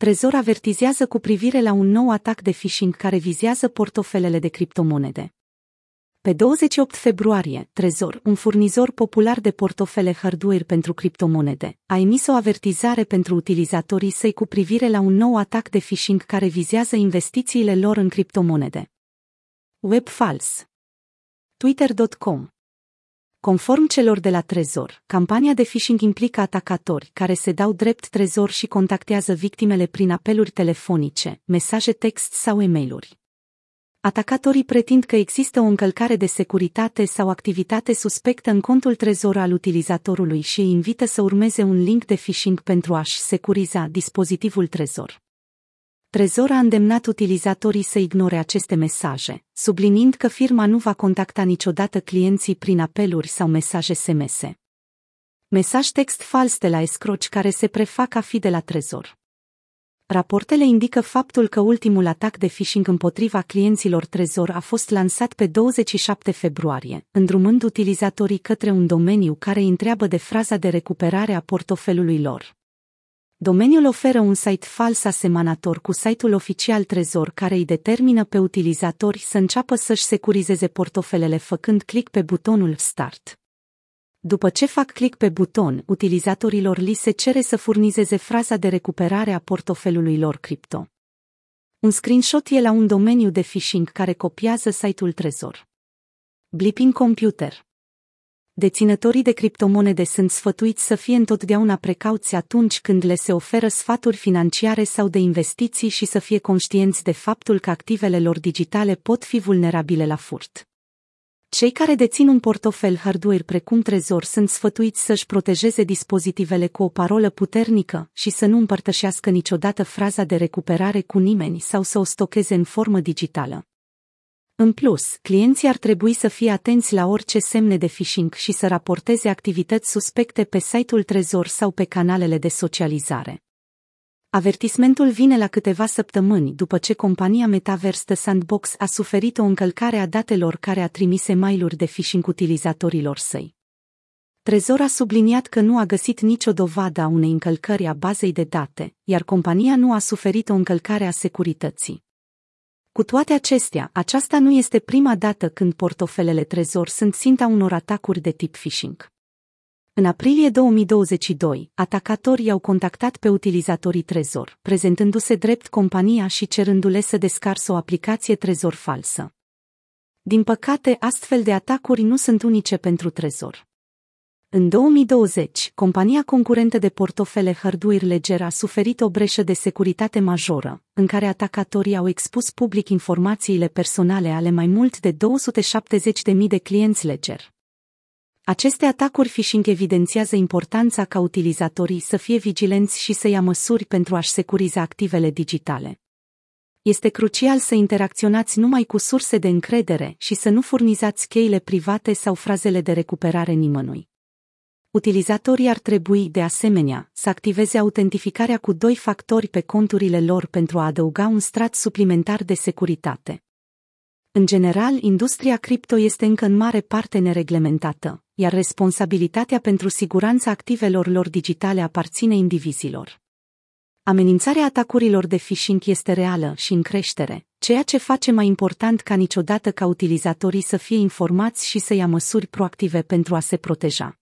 Trezor avertizează cu privire la un nou atac de phishing care vizează portofelele de criptomonede. Pe 28 februarie, Trezor, un furnizor popular de portofele hardware pentru criptomonede, a emis o avertizare pentru utilizatorii săi cu privire la un nou atac de phishing care vizează investițiile lor în criptomonede. Web fals. Twitter.com Conform celor de la Trezor, campania de phishing implică atacatori care se dau drept trezor și contactează victimele prin apeluri telefonice, mesaje text sau e-mailuri. Atacatorii pretind că există o încălcare de securitate sau activitate suspectă în contul trezor al utilizatorului și îi invită să urmeze un link de phishing pentru a-și securiza dispozitivul trezor. Trezor a îndemnat utilizatorii să ignore aceste mesaje, subliniind că firma nu va contacta niciodată clienții prin apeluri sau mesaje SMS. Mesaj text fals de la escroci care se prefac a fi de la Trezor. Raportele indică faptul că ultimul atac de phishing împotriva clienților Trezor a fost lansat pe 27 februarie, îndrumând utilizatorii către un domeniu care îi întreabă de fraza de recuperare a portofelului lor. Domeniul oferă un site fals asemănător cu site-ul oficial Trezor care îi determină pe utilizatori să înceapă să-și securizeze portofelele făcând click pe butonul Start. După ce fac click pe buton, utilizatorilor li se cere să furnizeze fraza de recuperare a portofelului lor cripto. Un screenshot e la un domeniu de phishing care copiază site-ul Trezor. Blipping Computer Deținătorii de criptomonede sunt sfătuiți să fie întotdeauna precauți atunci când le se oferă sfaturi financiare sau de investiții și să fie conștienți de faptul că activele lor digitale pot fi vulnerabile la furt. Cei care dețin un portofel hardware precum Trezor sunt sfătuiți să-și protejeze dispozitivele cu o parolă puternică și să nu împărtășească niciodată fraza de recuperare cu nimeni sau să o stocheze în formă digitală. În plus, clienții ar trebui să fie atenți la orice semne de phishing și să raporteze activități suspecte pe site-ul Trezor sau pe canalele de socializare. Avertismentul vine la câteva săptămâni după ce compania Metaverse The Sandbox a suferit o încălcare a datelor care a trimis mail-uri de phishing utilizatorilor săi. Trezor a subliniat că nu a găsit nicio dovadă a unei încălcări a bazei de date, iar compania nu a suferit o încălcare a securității. Cu toate acestea, aceasta nu este prima dată când portofelele Trezor sunt ținta unor atacuri de tip phishing. În aprilie 2022, atacatorii au contactat pe utilizatorii Trezor, prezentându-se drept compania și cerându-le să descarce o aplicație Trezor falsă. Din păcate, astfel de atacuri nu sunt unice pentru Trezor. În 2020, compania concurentă de portofele hardware Ledger a suferit o breșă de securitate majoră, în care atacatorii au expus public informațiile personale ale mai mult de 270.000 de clienți Ledger. Aceste atacuri phishing evidențiază importanța ca utilizatorii să fie vigilenți și să ia măsuri pentru a-și securiza activele digitale. Este crucial să interacționați numai cu surse de încredere și să nu furnizați cheile private sau frazele de recuperare nimănui. Utilizatorii ar trebui, de asemenea, să activeze autentificarea cu doi factori pe conturile lor pentru a adăuga un strat suplimentar de securitate. În general, industria cripto este încă în mare parte nereglementată, iar responsabilitatea pentru siguranța activelor lor digitale aparține indivizilor. Amenințarea atacurilor de phishing este reală și în creștere, ceea ce face mai important ca niciodată ca utilizatorii să fie informați și să ia măsuri proactive pentru a se proteja.